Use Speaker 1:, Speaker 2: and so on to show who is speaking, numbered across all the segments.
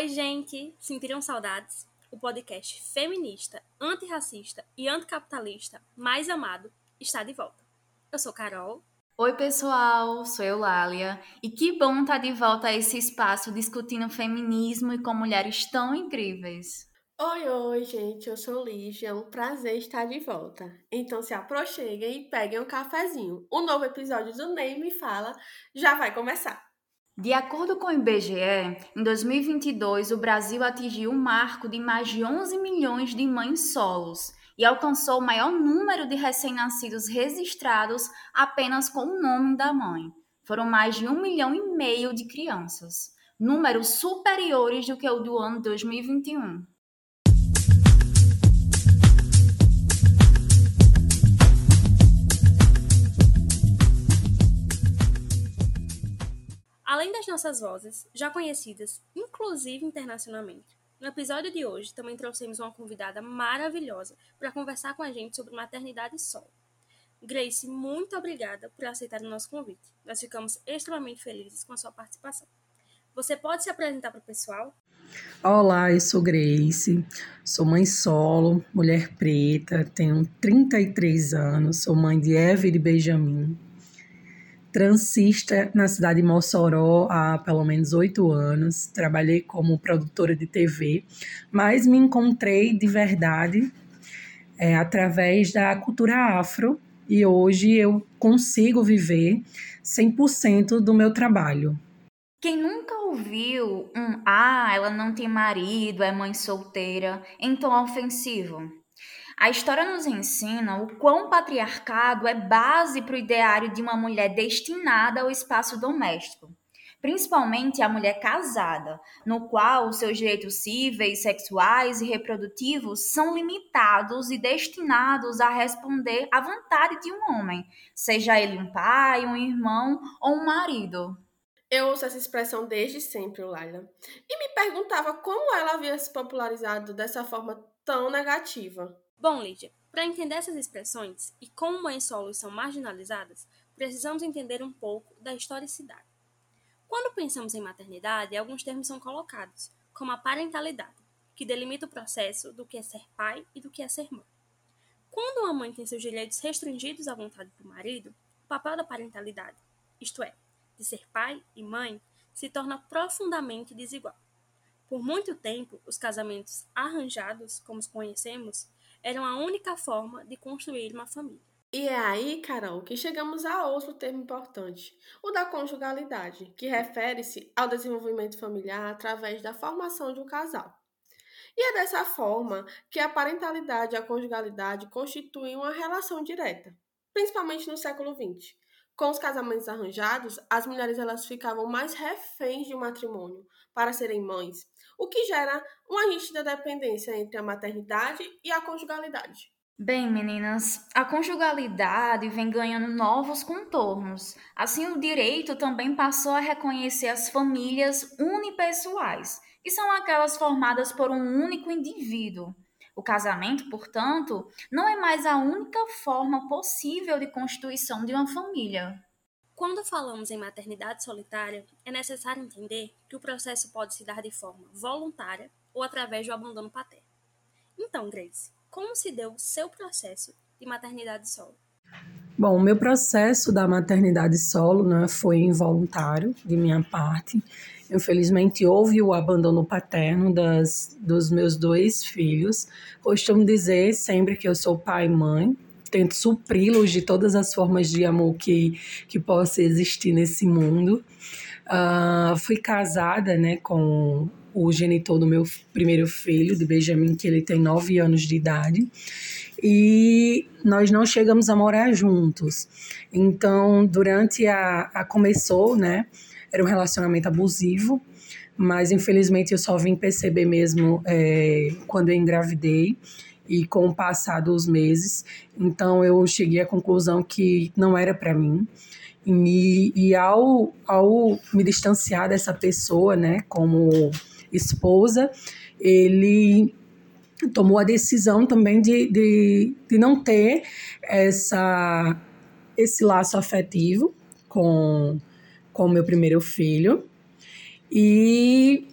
Speaker 1: Oi, gente! Sentiram saudades? O podcast feminista, antirracista e anticapitalista mais amado está de volta. Eu sou Carol.
Speaker 2: Oi, pessoal, sou Eulália e que bom estar de volta a esse espaço discutindo feminismo e com mulheres tão incríveis.
Speaker 3: Oi, oi, gente, eu sou Lígia, é um prazer estar de volta. Então se aproxeguem e peguem um cafezinho. O novo episódio do Nem Me Fala já vai começar.
Speaker 2: De acordo com o IBGE, em 2022 o Brasil atingiu um marco de mais de 11 milhões de mães solos e alcançou o maior número de recém-nascidos registrados apenas com o nome da mãe. Foram mais de um milhão e meio de crianças, números superiores do que o do ano 2021.
Speaker 1: Além das nossas vozes, já conhecidas, inclusive internacionalmente, no episódio de hoje também trouxemos uma convidada maravilhosa para conversar com a gente sobre maternidade solo. Grace, muito obrigada por aceitar o nosso convite. Nós ficamos extremamente felizes com a sua participação. Você pode se apresentar para o pessoal?
Speaker 4: Olá, eu sou Grace, sou mãe solo, mulher preta, tenho 33 anos, sou mãe de Eva e de Benjamin transista na cidade de Mossoró há pelo menos oito anos. Trabalhei como produtora de TV, mas me encontrei de verdade é, através da cultura afro e hoje eu consigo viver 100% do meu trabalho.
Speaker 2: Quem nunca ouviu um ah, ela não tem marido, é mãe solteira, em tom ofensivo? A história nos ensina o quão patriarcado é base para o ideário de uma mulher destinada ao espaço doméstico, principalmente a mulher casada, no qual seus direitos cíveis, sexuais e reprodutivos são limitados e destinados a responder à vontade de um homem, seja ele um pai, um irmão ou um marido.
Speaker 3: Eu ouço essa expressão desde sempre, Laila, e me perguntava como ela havia se popularizado dessa forma tão negativa.
Speaker 1: Bom, Lídia, para entender essas expressões e como mães solos são marginalizadas, precisamos entender um pouco da historicidade. Quando pensamos em maternidade, alguns termos são colocados, como a parentalidade, que delimita o processo do que é ser pai e do que é ser mãe. Quando uma mãe tem seus direitos restringidos à vontade do marido, o papel da parentalidade, isto é, de ser pai e mãe, se torna profundamente desigual. Por muito tempo, os casamentos arranjados, como os conhecemos, eram a única forma de construir uma família.
Speaker 3: E é aí, Carol, que chegamos a outro termo importante, o da conjugalidade, que refere-se ao desenvolvimento familiar através da formação de um casal. E é dessa forma que a parentalidade e a conjugalidade constituem uma relação direta, principalmente no século XX. Com os casamentos arranjados, as mulheres elas ficavam mais reféns de um matrimônio para serem mães, o que gera uma nítida dependência entre a maternidade e a conjugalidade.
Speaker 2: Bem, meninas, a conjugalidade vem ganhando novos contornos. Assim, o direito também passou a reconhecer as famílias unipessoais, que são aquelas formadas por um único indivíduo. O casamento, portanto, não é mais a única forma possível de constituição de uma família.
Speaker 1: Quando falamos em maternidade solitária, é necessário entender que o processo pode se dar de forma voluntária ou através do abandono paterno. Então, Grace, como se deu o seu processo de maternidade solo?
Speaker 4: Bom, o meu processo da maternidade solo né, foi involuntário de minha parte. Infelizmente, houve o abandono paterno das, dos meus dois filhos. Costumo dizer sempre que eu sou pai e mãe, tento supri-los de todas as formas de amor que, que possa existir nesse mundo. Uh, fui casada né, com o genitor do meu primeiro filho, de Benjamin, que ele tem nove anos de idade. E nós não chegamos a morar juntos. Então, durante a, a começou, né? Era um relacionamento abusivo, mas infelizmente eu só vim perceber mesmo é, quando eu engravidei e com o passar dos meses. Então eu cheguei à conclusão que não era para mim. E, e ao, ao me distanciar dessa pessoa, né, como esposa, ele tomou a decisão também de, de, de não ter essa, esse laço afetivo com com meu primeiro filho. E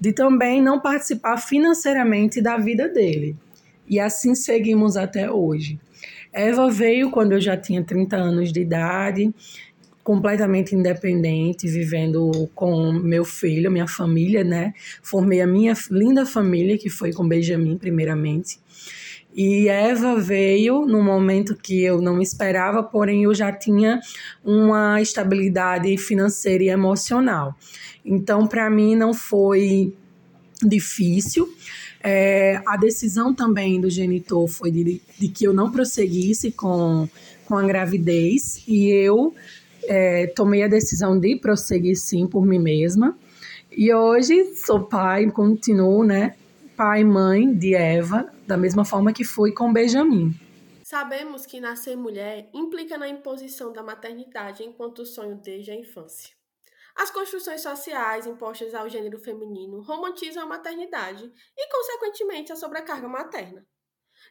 Speaker 4: de também não participar financeiramente da vida dele. E assim seguimos até hoje. Eva veio quando eu já tinha 30 anos de idade, completamente independente, vivendo com meu filho, minha família, né? Formei a minha linda família, que foi com Benjamin, primeiramente. E Eva veio no momento que eu não esperava, porém eu já tinha uma estabilidade financeira e emocional. Então, para mim, não foi difícil. É, a decisão também do genitor foi de, de, que eu não prosseguisse com, com a gravidez e eu é, tomei a decisão de prosseguir sim por mim mesma. E hoje sou pai, continuo, né? Pai e mãe de Eva, da mesma forma que fui com Benjamin.
Speaker 3: Sabemos que nascer mulher implica na imposição da maternidade enquanto sonho desde a infância. As construções sociais impostas ao gênero feminino romantizam a maternidade e, consequentemente, a sobrecarga materna.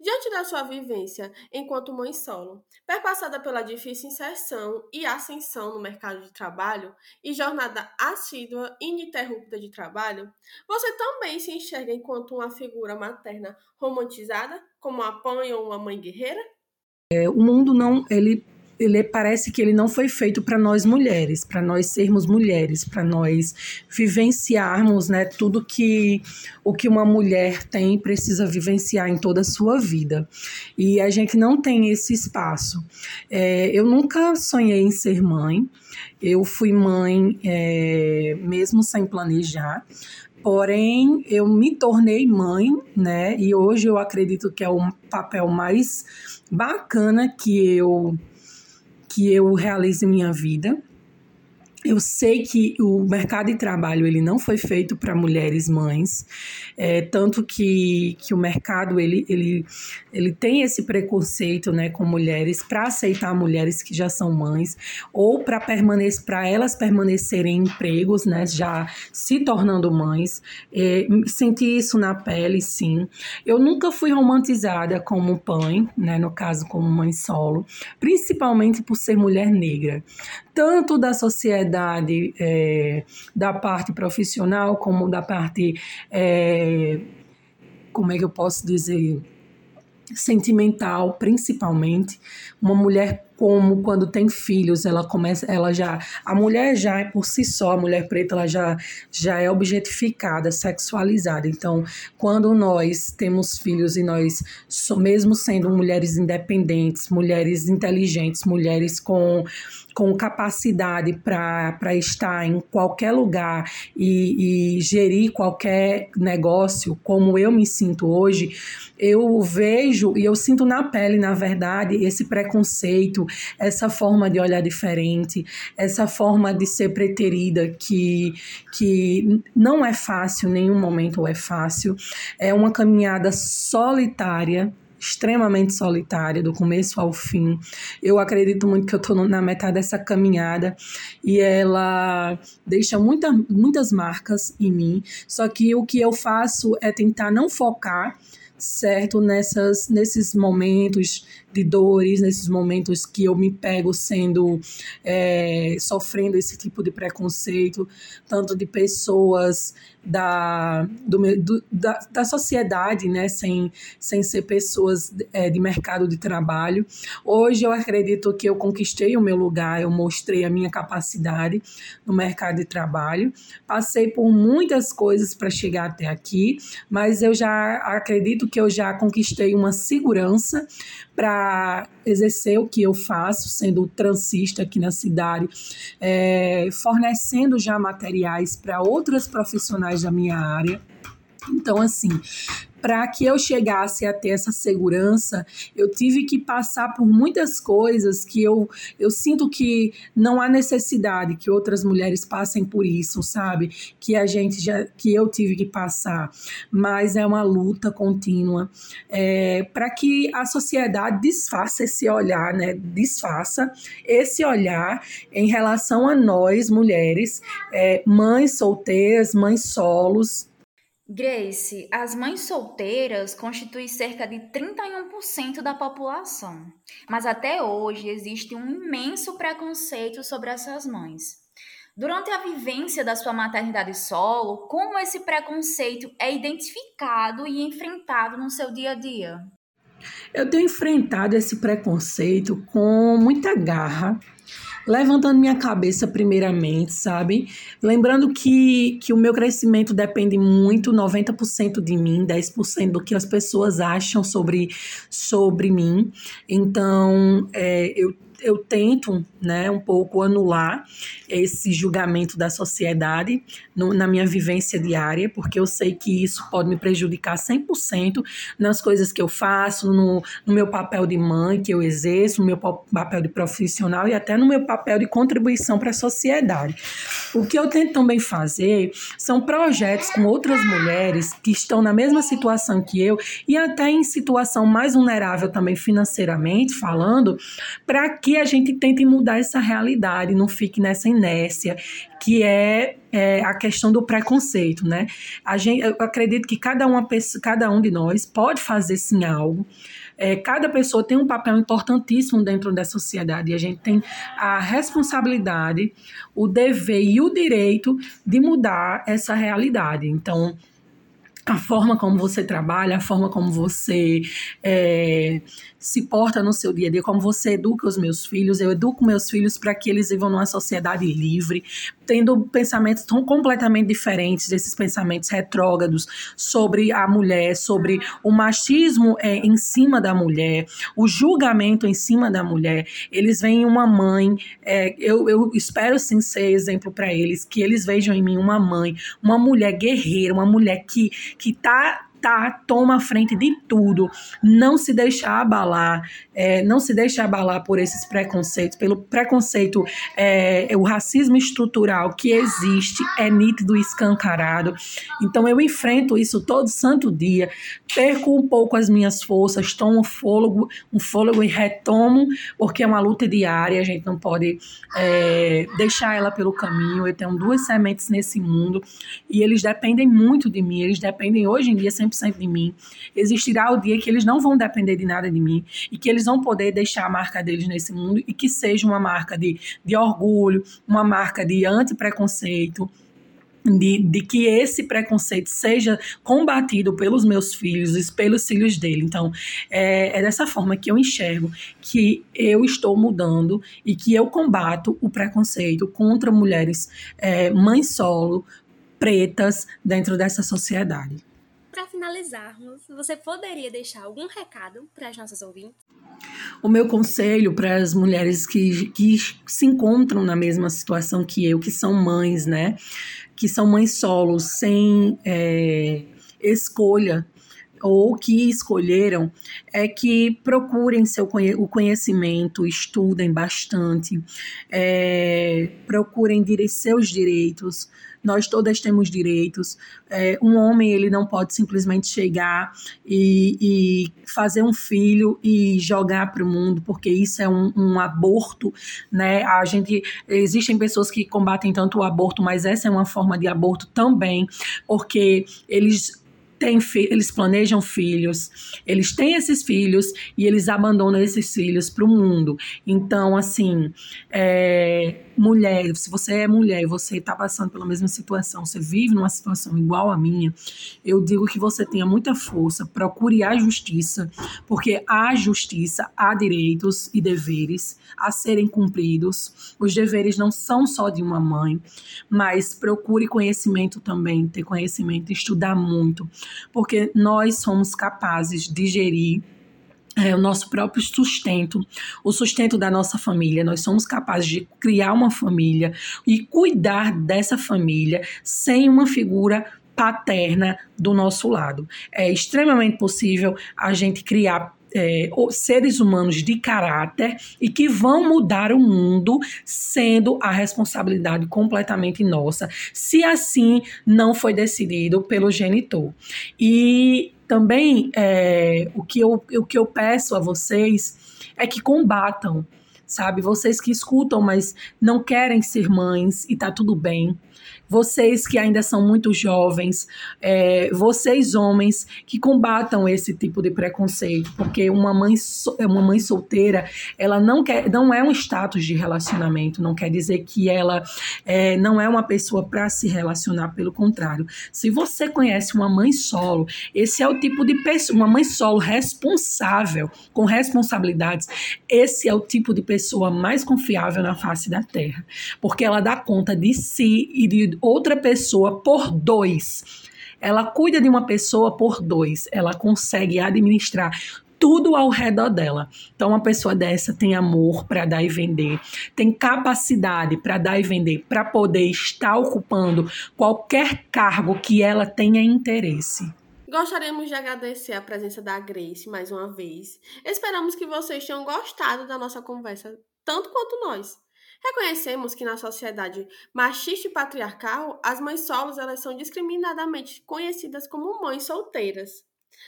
Speaker 3: Diante da sua vivência enquanto mãe solo, perpassada pela difícil inserção e ascensão no mercado de trabalho e jornada assídua e ininterrupta de trabalho, você também se enxerga enquanto uma figura materna romantizada, como mãe ou uma mãe guerreira?
Speaker 4: É, o mundo não, ele ele parece que ele não foi feito para nós mulheres, para nós sermos mulheres, para nós vivenciarmos, né, tudo que o que uma mulher tem precisa vivenciar em toda a sua vida. E a gente não tem esse espaço. É, eu nunca sonhei em ser mãe. Eu fui mãe é, mesmo sem planejar. Porém, eu me tornei mãe, né? E hoje eu acredito que é o papel mais bacana que eu que eu realize minha vida. Eu sei que o mercado de trabalho ele não foi feito para mulheres mães, é, tanto que, que o mercado ele, ele, ele tem esse preconceito né, com mulheres para aceitar mulheres que já são mães ou para permanecer para elas permanecerem em empregos, né, já se tornando mães. É, senti isso na pele, sim. Eu nunca fui romantizada como mãe, né, no caso como mãe solo, principalmente por ser mulher negra tanto da sociedade, é, da parte profissional, como da parte, é, como é que eu posso dizer, sentimental, principalmente. Uma mulher como quando tem filhos, ela começa, ela já, a mulher já é por si só, a mulher preta, ela já, já é objetificada, sexualizada. Então, quando nós temos filhos e nós, mesmo sendo mulheres independentes, mulheres inteligentes, mulheres com com capacidade para estar em qualquer lugar e, e, gerir qualquer negócio, como eu me sinto hoje, eu vejo e eu sinto na pele, na verdade, esse preconceito, essa forma de olhar diferente, essa forma de ser preterida que, que não é fácil, nenhum momento é fácil. É uma caminhada solitária, extremamente solitária, do começo ao fim. Eu acredito muito que eu estou na metade dessa caminhada e ela deixa muita, muitas marcas em mim. Só que o que eu faço é tentar não focar certo nessas nesses momentos de dores, nesses momentos que eu me pego sendo é, sofrendo esse tipo de preconceito, tanto de pessoas da, do, do, da, da sociedade, né, sem, sem ser pessoas é, de mercado de trabalho. Hoje eu acredito que eu conquistei o meu lugar, eu mostrei a minha capacidade no mercado de trabalho. Passei por muitas coisas para chegar até aqui, mas eu já acredito que eu já conquistei uma segurança para exercer o que eu faço, sendo transista aqui na cidade, é, fornecendo já materiais para outras profissionais da minha área. Então, assim, para que eu chegasse a ter essa segurança, eu tive que passar por muitas coisas que eu, eu sinto que não há necessidade que outras mulheres passem por isso, sabe? Que a gente já, que eu tive que passar. Mas é uma luta contínua é, para que a sociedade desfaça esse olhar, né? Desfaça esse olhar em relação a nós, mulheres, é, mães solteiras, mães solos
Speaker 2: Grace, as mães solteiras constituem cerca de 31% da população, mas até hoje existe um imenso preconceito sobre essas mães. Durante a vivência da sua maternidade solo, como esse preconceito é identificado e enfrentado no seu dia a dia?
Speaker 4: Eu tenho enfrentado esse preconceito com muita garra, levantando minha cabeça primeiramente, sabe? Lembrando que, que o meu crescimento depende muito, 90% de mim, 10% do que as pessoas acham sobre, sobre mim. Então, é, eu eu tento, né, um pouco anular esse julgamento da sociedade no, na minha vivência diária, porque eu sei que isso pode me prejudicar 100% nas coisas que eu faço, no, no meu papel de mãe que eu exerço, no meu papel de profissional e até no meu papel de contribuição para a sociedade. O que eu tento também fazer são projetos com outras mulheres que estão na mesma situação que eu e até em situação mais vulnerável também financeiramente falando, para que a gente tente mudar essa realidade, não fique nessa inércia, que é, é a questão do preconceito, né? A gente, eu acredito que cada, uma, cada um de nós pode fazer sim algo. É, cada pessoa tem um papel importantíssimo dentro da sociedade e a gente tem a responsabilidade, o dever e o direito de mudar essa realidade. Então, a forma como você trabalha, a forma como você é, se porta no seu dia a dia, como você educa os meus filhos. Eu educo meus filhos para que eles vivam numa sociedade livre, tendo pensamentos tão completamente diferentes desses pensamentos retrógrados sobre a mulher, sobre o machismo é, em cima da mulher, o julgamento em cima da mulher. Eles veem uma mãe, é, eu, eu espero sim ser exemplo para eles, que eles vejam em mim uma mãe, uma mulher guerreira, uma mulher que que tá tá, toma a frente de tudo, não se deixar abalar, é, não se deixa abalar por esses preconceitos, pelo preconceito, é, o racismo estrutural que existe é nítido e escancarado. Então eu enfrento isso todo santo dia, perco um pouco as minhas forças, tomo um fôlego, um fôlego e retomo, porque é uma luta diária, a gente não pode é, deixar ela pelo caminho. Eu tenho duas sementes nesse mundo e eles dependem muito de mim, eles dependem hoje em dia sempre 100% de mim. Existirá o dia que eles não vão depender de nada de mim e que eles vão poder deixar a marca deles nesse mundo e que seja uma marca de, de orgulho, uma marca de anti-preconceito, de, de, que esse preconceito seja combatido pelos meus filhos e pelos filhos dele. Então, é, é, dessa forma que eu enxergo que eu estou mudando e que eu combato o preconceito contra mulheres é, mães solo, pretas, dentro dessa sociedade
Speaker 1: para finalizarmos, você poderia deixar algum recado para as nossas ouvintes?
Speaker 4: O meu conselho para as mulheres que, que se encontram na mesma situação que eu, que são mães, né? Que são mães solos, sem é, escolha ou que escolheram é que procurem seu o conhecimento, estudem bastante, é, procurem seus direitos, nós todas temos direitos. É, um homem ele não pode simplesmente chegar e, e fazer um filho e jogar para o mundo, porque isso é um, um, aborto, né? A gente existem pessoas que combatem tanto o aborto, mas essa é uma forma de aborto também, porque eles têm eles planejam filhos, eles têm esses filhos e eles abandonam esses filhos para o mundo. Então, assim, é, mulher, se você é mulher e você está passando pela mesma situação, você vive numa situação igual à minha, eu digo que você tenha muita força, procure a justiça, porque a justiça há direitos e deveres a serem cumpridos. Os deveres não são só de uma mãe, mas procure conhecimento também, ter conhecimento, estudar muito, porque nós somos capazes de gerir é, o nosso próprio sustento, o sustento da nossa família. Nós somos capazes de criar uma família e cuidar dessa família sem uma figura paterna do nosso lado. É extremamente possível a gente criar é, seres humanos de caráter e que vão mudar o mundo, sendo a responsabilidade completamente nossa, se assim não foi decidido pelo genitor. E também é, o, que eu, o que eu peço a vocês é que combatam, sabe? Vocês que escutam, mas não querem ser mães e tá tudo bem. vocês que ainda são muito jovens, é, vocês homens que combatam esse tipo de preconceito, porque uma mãe, uma mãe solteira, ela não quer, não é um status de relacionamento, não quer dizer que ela é, não é uma pessoa para se relacionar, pelo contrário. Se você conhece uma mãe solo, esse é o tipo de pessoa, uma mãe solo responsável, com responsabilidades, esse é o tipo de pessoa mais confiável na face da terra, porque ela dá conta de si e de outra pessoa por dois. Ela cuida de uma pessoa por dois, ela consegue administrar tudo ao redor dela. Então, uma pessoa dessa tem amor para dar e vender, tem capacidade para dar e vender, para poder estar ocupando qualquer cargo que ela tenha interesse.
Speaker 3: Gostaríamos de agradecer a presença da Grace mais uma vez. Esperamos que vocês tenham gostado da nossa conversa, tanto quanto nós. Reconhecemos que na sociedade machista e patriarcal, as mães solos elas são discriminadamente conhecidas como mães solteiras.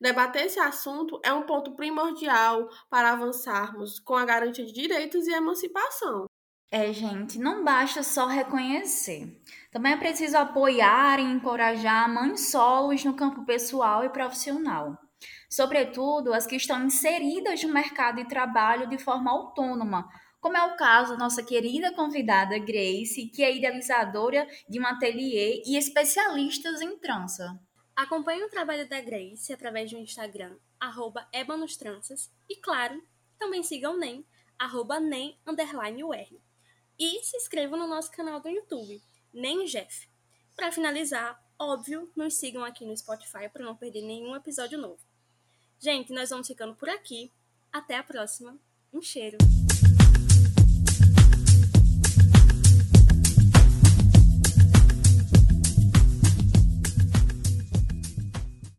Speaker 3: Debater esse assunto é um ponto primordial para avançarmos com a garantia de direitos e emancipação.
Speaker 2: É, gente, não basta só reconhecer. Também é preciso apoiar e encorajar mães solos no campo pessoal e profissional. Sobretudo as que estão inseridas no mercado de trabalho de forma autônoma, como é o caso da nossa querida convidada Grace, que é idealizadora de um ateliê e especialista em trança.
Speaker 1: Acompanhe o trabalho da Grace através do Instagram, arroba ebanostranças, e claro, também sigam o NEM, arroba NEM, underline UR. E se inscrevam no nosso canal do YouTube, Nem Jeff. Para finalizar, óbvio, nos sigam aqui no Spotify para não perder nenhum episódio novo. Gente, nós vamos ficando por aqui. Até a próxima. Um cheiro!